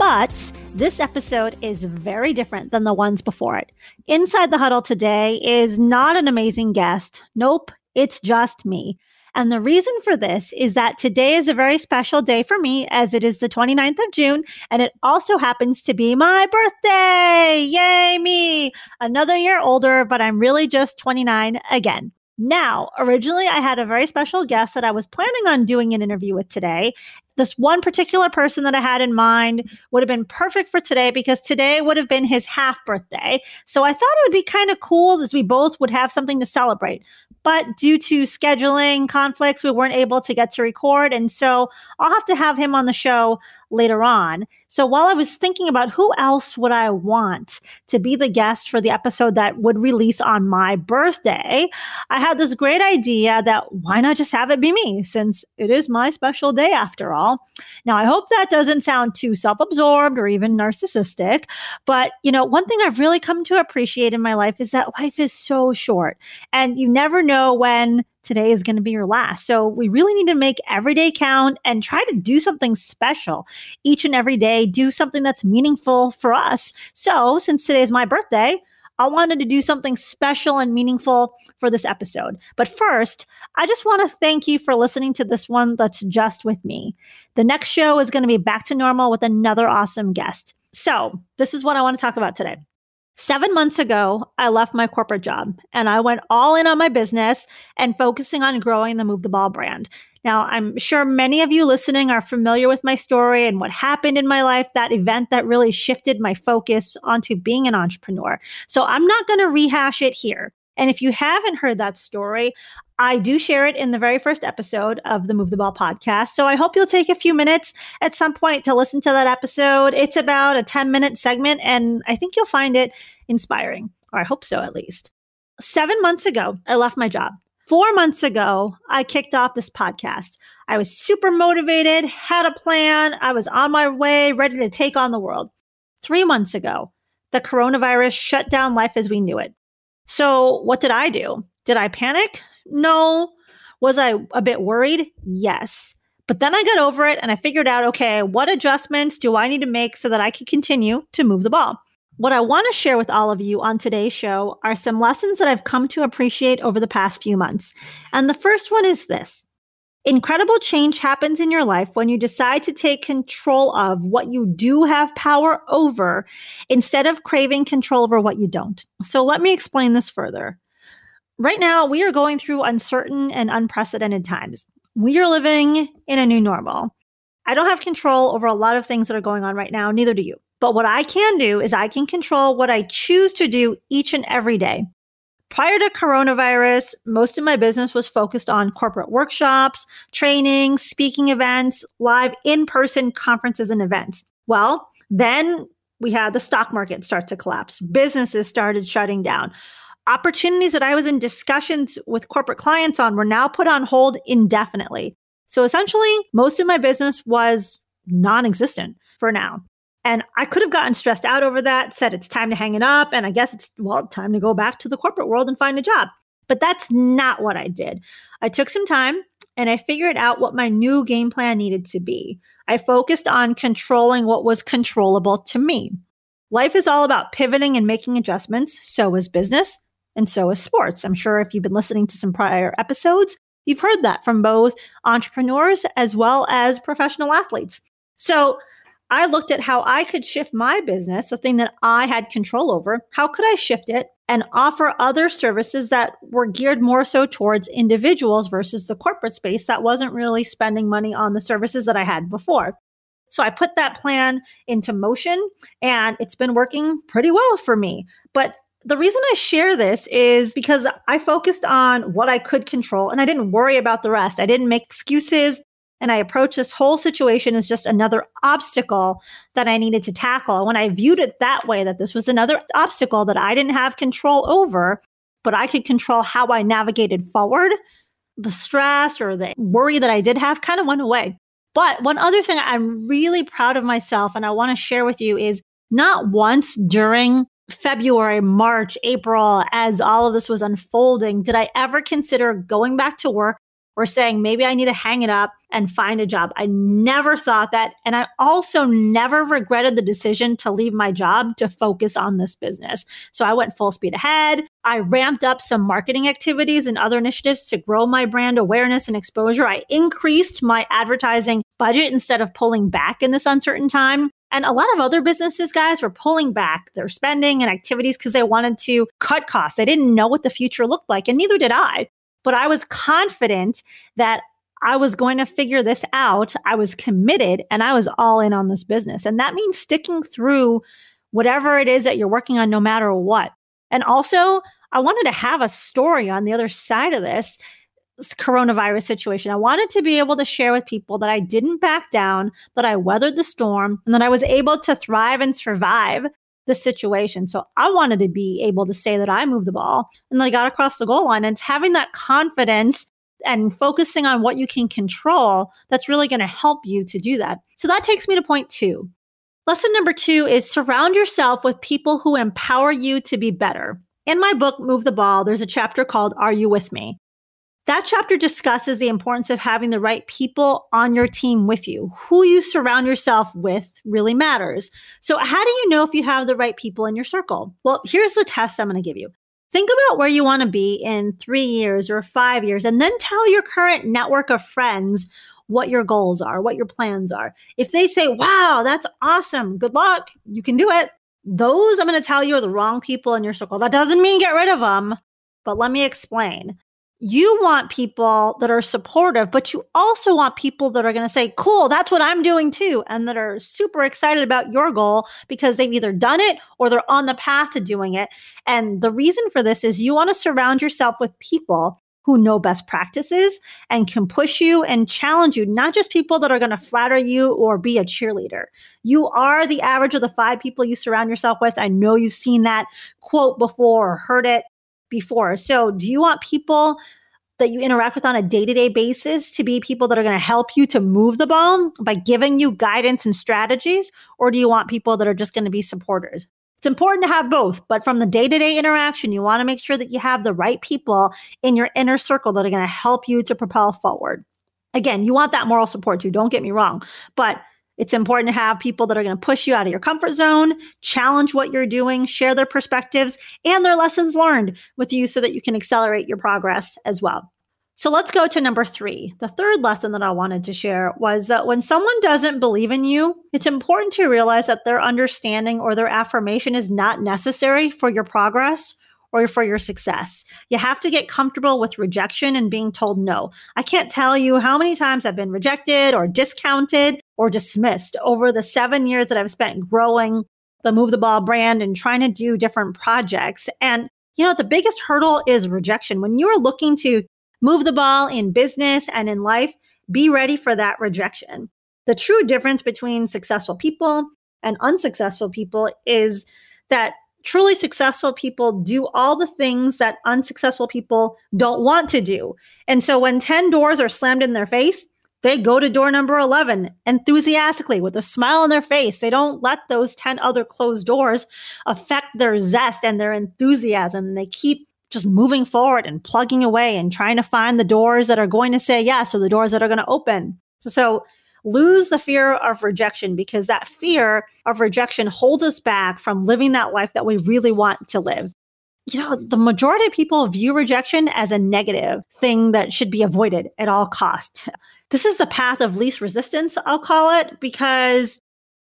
But this episode is very different than the ones before it. Inside the Huddle today is not an amazing guest. Nope, it's just me. And the reason for this is that today is a very special day for me as it is the 29th of June and it also happens to be my birthday. Yay, me. Another year older, but I'm really just 29 again. Now, originally, I had a very special guest that I was planning on doing an interview with today. This one particular person that I had in mind would have been perfect for today because today would have been his half birthday. So I thought it would be kind of cool as we both would have something to celebrate. But due to scheduling conflicts, we weren't able to get to record. And so I'll have to have him on the show later on. So while I was thinking about who else would I want to be the guest for the episode that would release on my birthday, I had this great idea that why not just have it be me since it is my special day after all. Now, I hope that doesn't sound too self-absorbed or even narcissistic, but you know, one thing I've really come to appreciate in my life is that life is so short and you never know when today is going to be your last. So we really need to make every day count and try to do something special each and every day, do something that's meaningful for us. So since today is my birthday, I wanted to do something special and meaningful for this episode. But first, I just want to thank you for listening to this one that's just with me. The next show is going to be back to normal with another awesome guest. So, this is what I want to talk about today. Seven months ago, I left my corporate job and I went all in on my business and focusing on growing the Move the Ball brand. Now, I'm sure many of you listening are familiar with my story and what happened in my life, that event that really shifted my focus onto being an entrepreneur. So I'm not going to rehash it here. And if you haven't heard that story, I do share it in the very first episode of the Move the Ball podcast. So I hope you'll take a few minutes at some point to listen to that episode. It's about a 10 minute segment, and I think you'll find it inspiring, or I hope so at least. Seven months ago, I left my job. Four months ago, I kicked off this podcast. I was super motivated, had a plan, I was on my way, ready to take on the world. Three months ago, the coronavirus shut down life as we knew it. So, what did I do? Did I panic? No. Was I a bit worried? Yes. But then I got over it and I figured out okay, what adjustments do I need to make so that I can continue to move the ball? What I want to share with all of you on today's show are some lessons that I've come to appreciate over the past few months. And the first one is this Incredible change happens in your life when you decide to take control of what you do have power over instead of craving control over what you don't. So let me explain this further. Right now, we are going through uncertain and unprecedented times. We are living in a new normal. I don't have control over a lot of things that are going on right now, neither do you. But what I can do is I can control what I choose to do each and every day. Prior to coronavirus, most of my business was focused on corporate workshops, training, speaking events, live in person conferences and events. Well, then we had the stock market start to collapse. Businesses started shutting down opportunities that I was in discussions with corporate clients on were now put on hold indefinitely. So essentially, most of my business was non existent for now. And I could have gotten stressed out over that, said it's time to hang it up. And I guess it's, well, time to go back to the corporate world and find a job. But that's not what I did. I took some time and I figured out what my new game plan needed to be. I focused on controlling what was controllable to me. Life is all about pivoting and making adjustments. So is business. And so is sports. I'm sure if you've been listening to some prior episodes, you've heard that from both entrepreneurs as well as professional athletes. So I looked at how I could shift my business, the thing that I had control over. How could I shift it and offer other services that were geared more so towards individuals versus the corporate space that wasn't really spending money on the services that I had before? So I put that plan into motion and it's been working pretty well for me. But the reason I share this is because I focused on what I could control and I didn't worry about the rest. I didn't make excuses. And I approached this whole situation as just another obstacle that I needed to tackle. When I viewed it that way, that this was another obstacle that I didn't have control over, but I could control how I navigated forward, the stress or the worry that I did have kind of went away. But one other thing I'm really proud of myself and I want to share with you is not once during February, March, April, as all of this was unfolding, did I ever consider going back to work or saying, maybe I need to hang it up and find a job. I never thought that. And I also never regretted the decision to leave my job to focus on this business. So I went full speed ahead. I ramped up some marketing activities and other initiatives to grow my brand awareness and exposure. I increased my advertising budget instead of pulling back in this uncertain time. And a lot of other businesses, guys, were pulling back their spending and activities because they wanted to cut costs. They didn't know what the future looked like, and neither did I. But I was confident that I was going to figure this out. I was committed and I was all in on this business. And that means sticking through whatever it is that you're working on, no matter what. And also, I wanted to have a story on the other side of this coronavirus situation. I wanted to be able to share with people that I didn't back down, that I weathered the storm, and that I was able to thrive and survive the situation. So I wanted to be able to say that I moved the ball and that I got across the goal line. And it's having that confidence and focusing on what you can control that's really going to help you to do that. So that takes me to point two. Lesson number two is surround yourself with people who empower you to be better. In my book, Move the Ball, there's a chapter called Are You With Me? That chapter discusses the importance of having the right people on your team with you. Who you surround yourself with really matters. So, how do you know if you have the right people in your circle? Well, here's the test I'm going to give you. Think about where you want to be in three years or five years, and then tell your current network of friends what your goals are, what your plans are. If they say, wow, that's awesome, good luck, you can do it. Those I'm going to tell you are the wrong people in your circle. That doesn't mean get rid of them, but let me explain you want people that are supportive, but you also want people that are going to say, cool, that's what I'm doing too. And that are super excited about your goal because they've either done it or they're on the path to doing it. And the reason for this is you want to surround yourself with people who know best practices and can push you and challenge you, not just people that are going to flatter you or be a cheerleader. You are the average of the five people you surround yourself with. I know you've seen that quote before or heard it before. So, do you want people that you interact with on a day to day basis to be people that are going to help you to move the ball by giving you guidance and strategies? Or do you want people that are just going to be supporters? It's important to have both, but from the day to day interaction, you want to make sure that you have the right people in your inner circle that are going to help you to propel forward. Again, you want that moral support too, don't get me wrong, but it's important to have people that are going to push you out of your comfort zone, challenge what you're doing, share their perspectives and their lessons learned with you so that you can accelerate your progress as well. So let's go to number three. The third lesson that I wanted to share was that when someone doesn't believe in you, it's important to realize that their understanding or their affirmation is not necessary for your progress or for your success. You have to get comfortable with rejection and being told no. I can't tell you how many times I've been rejected or discounted or dismissed over the seven years that I've spent growing the Move the Ball brand and trying to do different projects. And, you know, the biggest hurdle is rejection. When you're looking to move the ball in business and in life, be ready for that rejection. The true difference between successful people and unsuccessful people is that truly successful people do all the things that unsuccessful people don't want to do. And so when 10 doors are slammed in their face, they go to door number 11 enthusiastically with a smile on their face. They don't let those 10 other closed doors affect their zest and their enthusiasm. They keep just moving forward and plugging away and trying to find the doors that are going to say yes or the doors that are going to open. So, so lose the fear of rejection because that fear of rejection holds us back from living that life that we really want to live. You know, the majority of people view rejection as a negative thing that should be avoided at all costs. This is the path of least resistance, I'll call it, because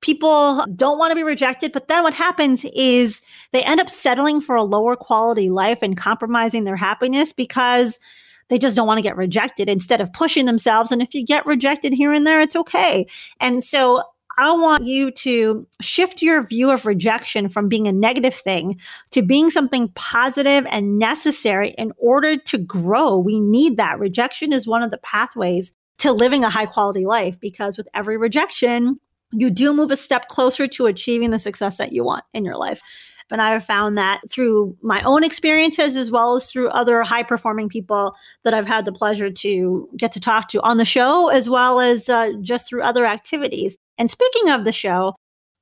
people don't want to be rejected. But then what happens is they end up settling for a lower quality life and compromising their happiness because they just don't want to get rejected instead of pushing themselves. And if you get rejected here and there, it's okay. And so I want you to shift your view of rejection from being a negative thing to being something positive and necessary in order to grow. We need that. Rejection is one of the pathways to living a high quality life because with every rejection, you do move a step closer to achieving the success that you want in your life. And I have found that through my own experiences as well as through other high performing people that I've had the pleasure to get to talk to on the show, as well as uh, just through other activities. And speaking of the show,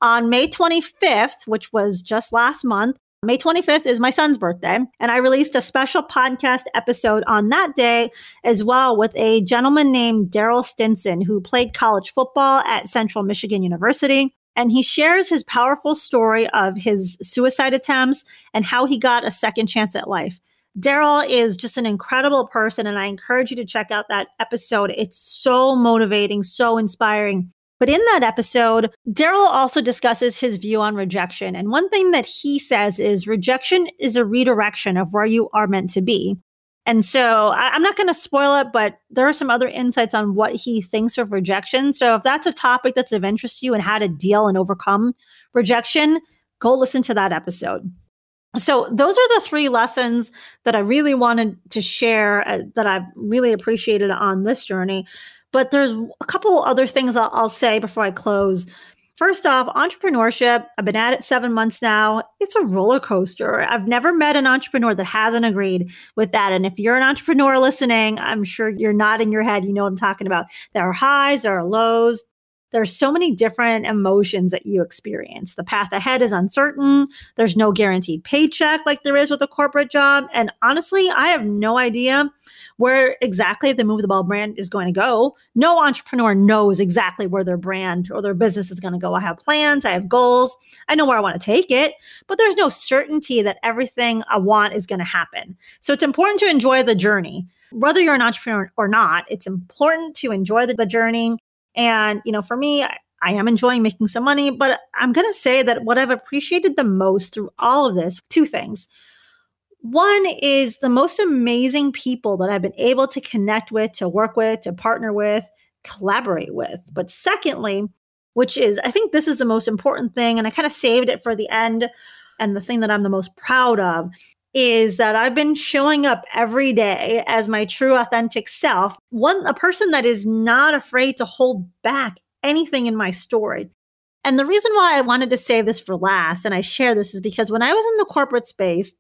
on May 25th, which was just last month, May 25th is my son's birthday, and I released a special podcast episode on that day as well with a gentleman named Daryl Stinson who played college football at Central Michigan University. And he shares his powerful story of his suicide attempts and how he got a second chance at life. Daryl is just an incredible person, and I encourage you to check out that episode. It's so motivating, so inspiring. But in that episode, Daryl also discusses his view on rejection. And one thing that he says is rejection is a redirection of where you are meant to be. And so I, am not going to spoil it, but there are some other insights on what he thinks of rejection. So if that's a topic that's of interest to you and how to deal and overcome rejection, go listen to that episode. So those are the three lessons that I really wanted to share uh, that I've really appreciated on this journey. But there's a couple other things I'll, I'll say before I close. First off, entrepreneurship, I've been at it seven months now. It's a roller coaster. I've never met an entrepreneur that hasn't agreed with that. And if you're an entrepreneur listening, I'm sure you're nodding your head. You know what I'm talking about. There are highs, there are lows there's so many different emotions that you experience. The path ahead is uncertain. There's no guaranteed paycheck like there is with a corporate job. And honestly, I have no idea where exactly the Move the Ball brand is going to go. No entrepreneur knows exactly where their brand or their business is going to go. I have plans, I have goals, I know where I want to take it, but there's no certainty that everything I want is going to happen. So it's important to enjoy the journey. Whether you're an entrepreneur or not, it's important to enjoy the, the journey and, you know, for me, I, I am enjoying making some money, but I'm going to say that what I've appreciated the most through all of this, two things. One is the most amazing people that I've been able to connect with, to work with, to partner with, collaborate with. But secondly, which is, I think this is the most important thing, and I kind of saved it for the end. And the thing that I'm the most proud of is that I've been showing up every day as my true authentic self, one a person that is not afraid to hold back anything in my story. And the reason why I wanted to save this for last and I share this is because when I was in the corporate space,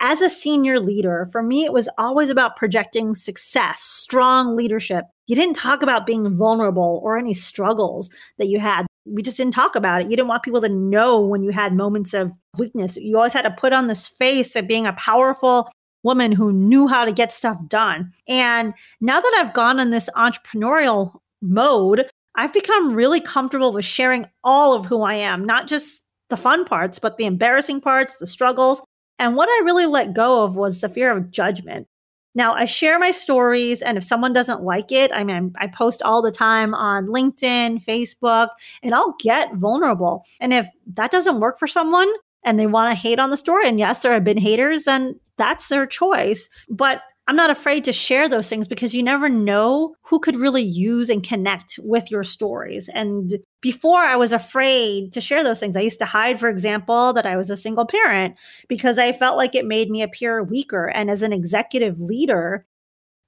as a senior leader, for me, it was always about projecting success, strong leadership. You didn't talk about being vulnerable or any struggles that you had. We just didn't talk about it. You didn't want people to know when you had moments of weakness. You always had to put on this face of being a powerful woman who knew how to get stuff done. And now that I've gone in this entrepreneurial mode, I've become really comfortable with sharing all of who I am, not just the fun parts, but the embarrassing parts, the struggles, and what I really let go of was the fear of judgment. Now, I share my stories, and if someone doesn't like it, I mean, I post all the time on LinkedIn, Facebook, and I'll get vulnerable. And if that doesn't work for someone and they want to hate on the story, and yes, there have been haters, and that's their choice. But I'm not afraid to share those things because you never know who could really use and connect with your stories. And before I was afraid to share those things. I used to hide, for example, that I was a single parent because I felt like it made me appear weaker. And as an executive leader,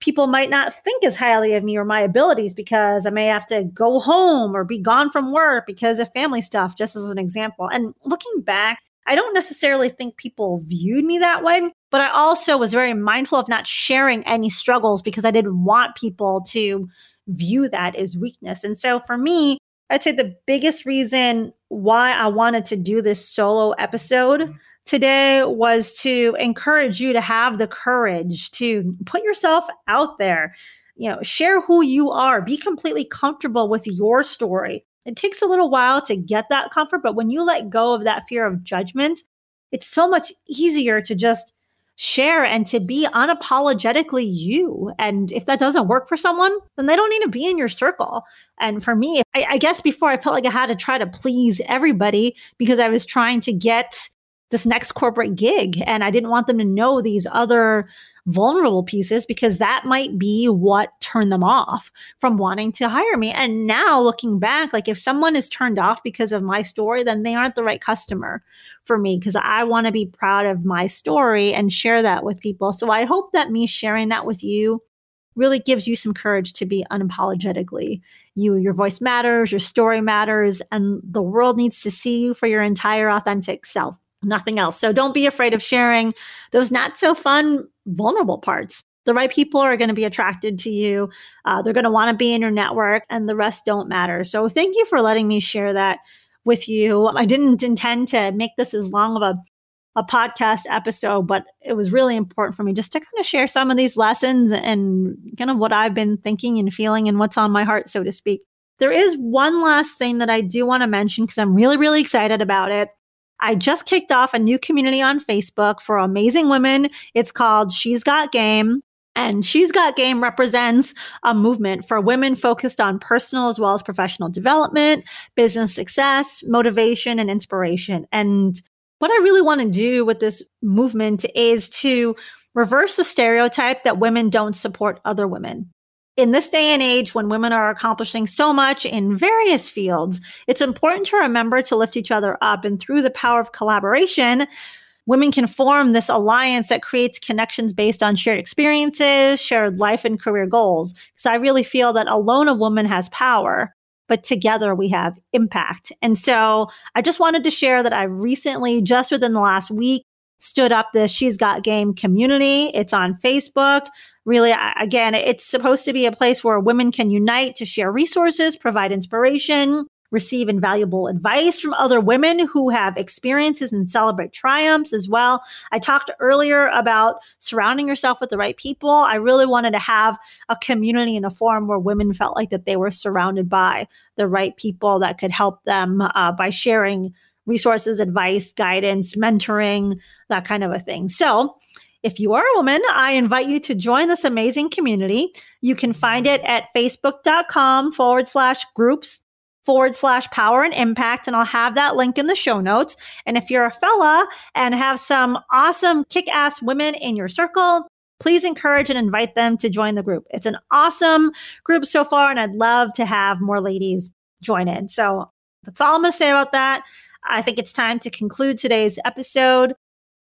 people might not think as highly of me or my abilities because I may have to go home or be gone from work because of family stuff, just as an example. And looking back, I don't necessarily think people viewed me that way, but I also was very mindful of not sharing any struggles because I didn't want people to view that as weakness. And so for me, I'd say the biggest reason why I wanted to do this solo episode mm-hmm. today was to encourage you to have the courage to put yourself out there. You know, share who you are, be completely comfortable with your story. It takes a little while to get that comfort, but when you let go of that fear of judgment, it's so much easier to just share and to be unapologetically you. And if that doesn't work for someone, then they don't need to be in your circle. And for me, I, I, guess before I felt like I had to try to please everybody because I was trying to get this next corporate gig and I didn't want them to know these other vulnerable pieces because that might be what turned them off from wanting to hire me. And now looking back, like if someone is turned off because of my story, then they aren't the right customer for me because I want to be proud of my story and share that with people. So I hope that me sharing that with you really gives you some courage to be unapologetically you. Your voice matters, your story matters, and the world needs to see you for your entire authentic self, nothing else. So don't be afraid of sharing those not so fun, vulnerable parts. The right people are going to be attracted to you. Uh, they're going to want to be in your network, and the rest don't matter. So thank you for letting me share that with you. I didn't intend to make this as long of a a podcast episode, but it was really important for me just to kind of share some of these lessons and kind of what I've been thinking and feeling and what's on my heart, so to speak. There is one last thing that I do want to mention because I'm really, really excited about it. I just kicked off a new community on Facebook for amazing women. It's called She's Got Game. And She's Got Game represents a movement for women focused on personal as well as professional development, business success, motivation, and inspiration. And what I really want to do with this movement is to reverse the stereotype that women don't support other women. In this day and age, when women are accomplishing so much in various fields, it's important to remember to lift each other up. And through the power of collaboration, women can form this alliance that creates connections based on shared experiences, shared life and career goals. Because I really feel that alone a woman has power but together we have impact. And so I just wanted to share that I recently, just within the last week, stood up this She's Got Game community. It's on Facebook. Really, again, it's supposed to be a place where women can unite to share resources, provide inspiration, receive invaluable advice from other women who have experiences and celebrate triumphs as well. I talked earlier about surrounding yourself with the right people. I really wanted to have a community in a forum where women felt like that they were surrounded by the right people that could help them uh, by sharing resources, advice, guidance, mentoring, that kind of a thing. So, if you are a woman, I invite you to join this amazing community. You can find it at facebook.com forward slash groups forward slash power and impact. And I'll have that link in the show notes. And if you're a fella and have some awesome kick ass women in your circle, please encourage and invite them to join the group. It's an awesome group so far, and I'd love to have more ladies join in. So that's all I'm going to say about that. I think it's time to conclude today's episode.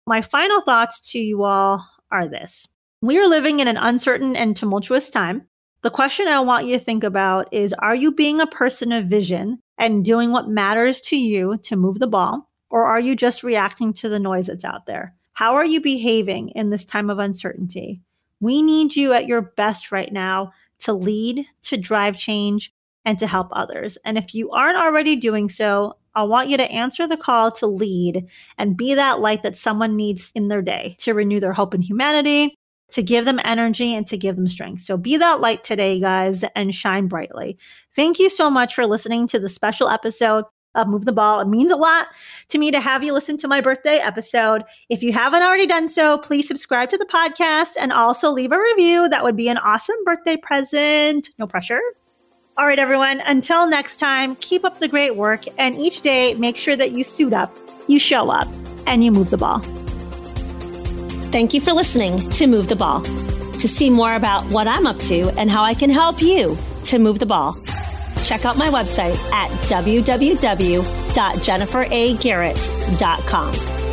My final thoughts to you all are this. We are living in an uncertain and tumultuous time. The question I want you to think about is Are you being a person of vision and doing what matters to you to move the ball? Or are you just reacting to the noise that's out there? How are you behaving in this time of uncertainty? We need you at your best right now to lead, to drive change, and to help others. And if you aren't already doing so, I want you to answer the call to lead and be that light that someone needs in their day to renew their hope in humanity, to give them energy and to give them strength. So be that light today, guys, and shine brightly. Thank you so much for listening to the special episode of Move the Ball. It means a lot to me to have you listen to my birthday episode. If you haven't already done so, please subscribe to the podcast and also leave a review. That would be an awesome birthday present. No pressure. All right, everyone. Until next time, keep up the great work. And each day, make sure that you suit up, you show up, and you move the ball. Thank you for listening to Move the Ball. To see more about what I'm up to and how I can help you to move the ball, check out my website at www.jenniferagarrett.com.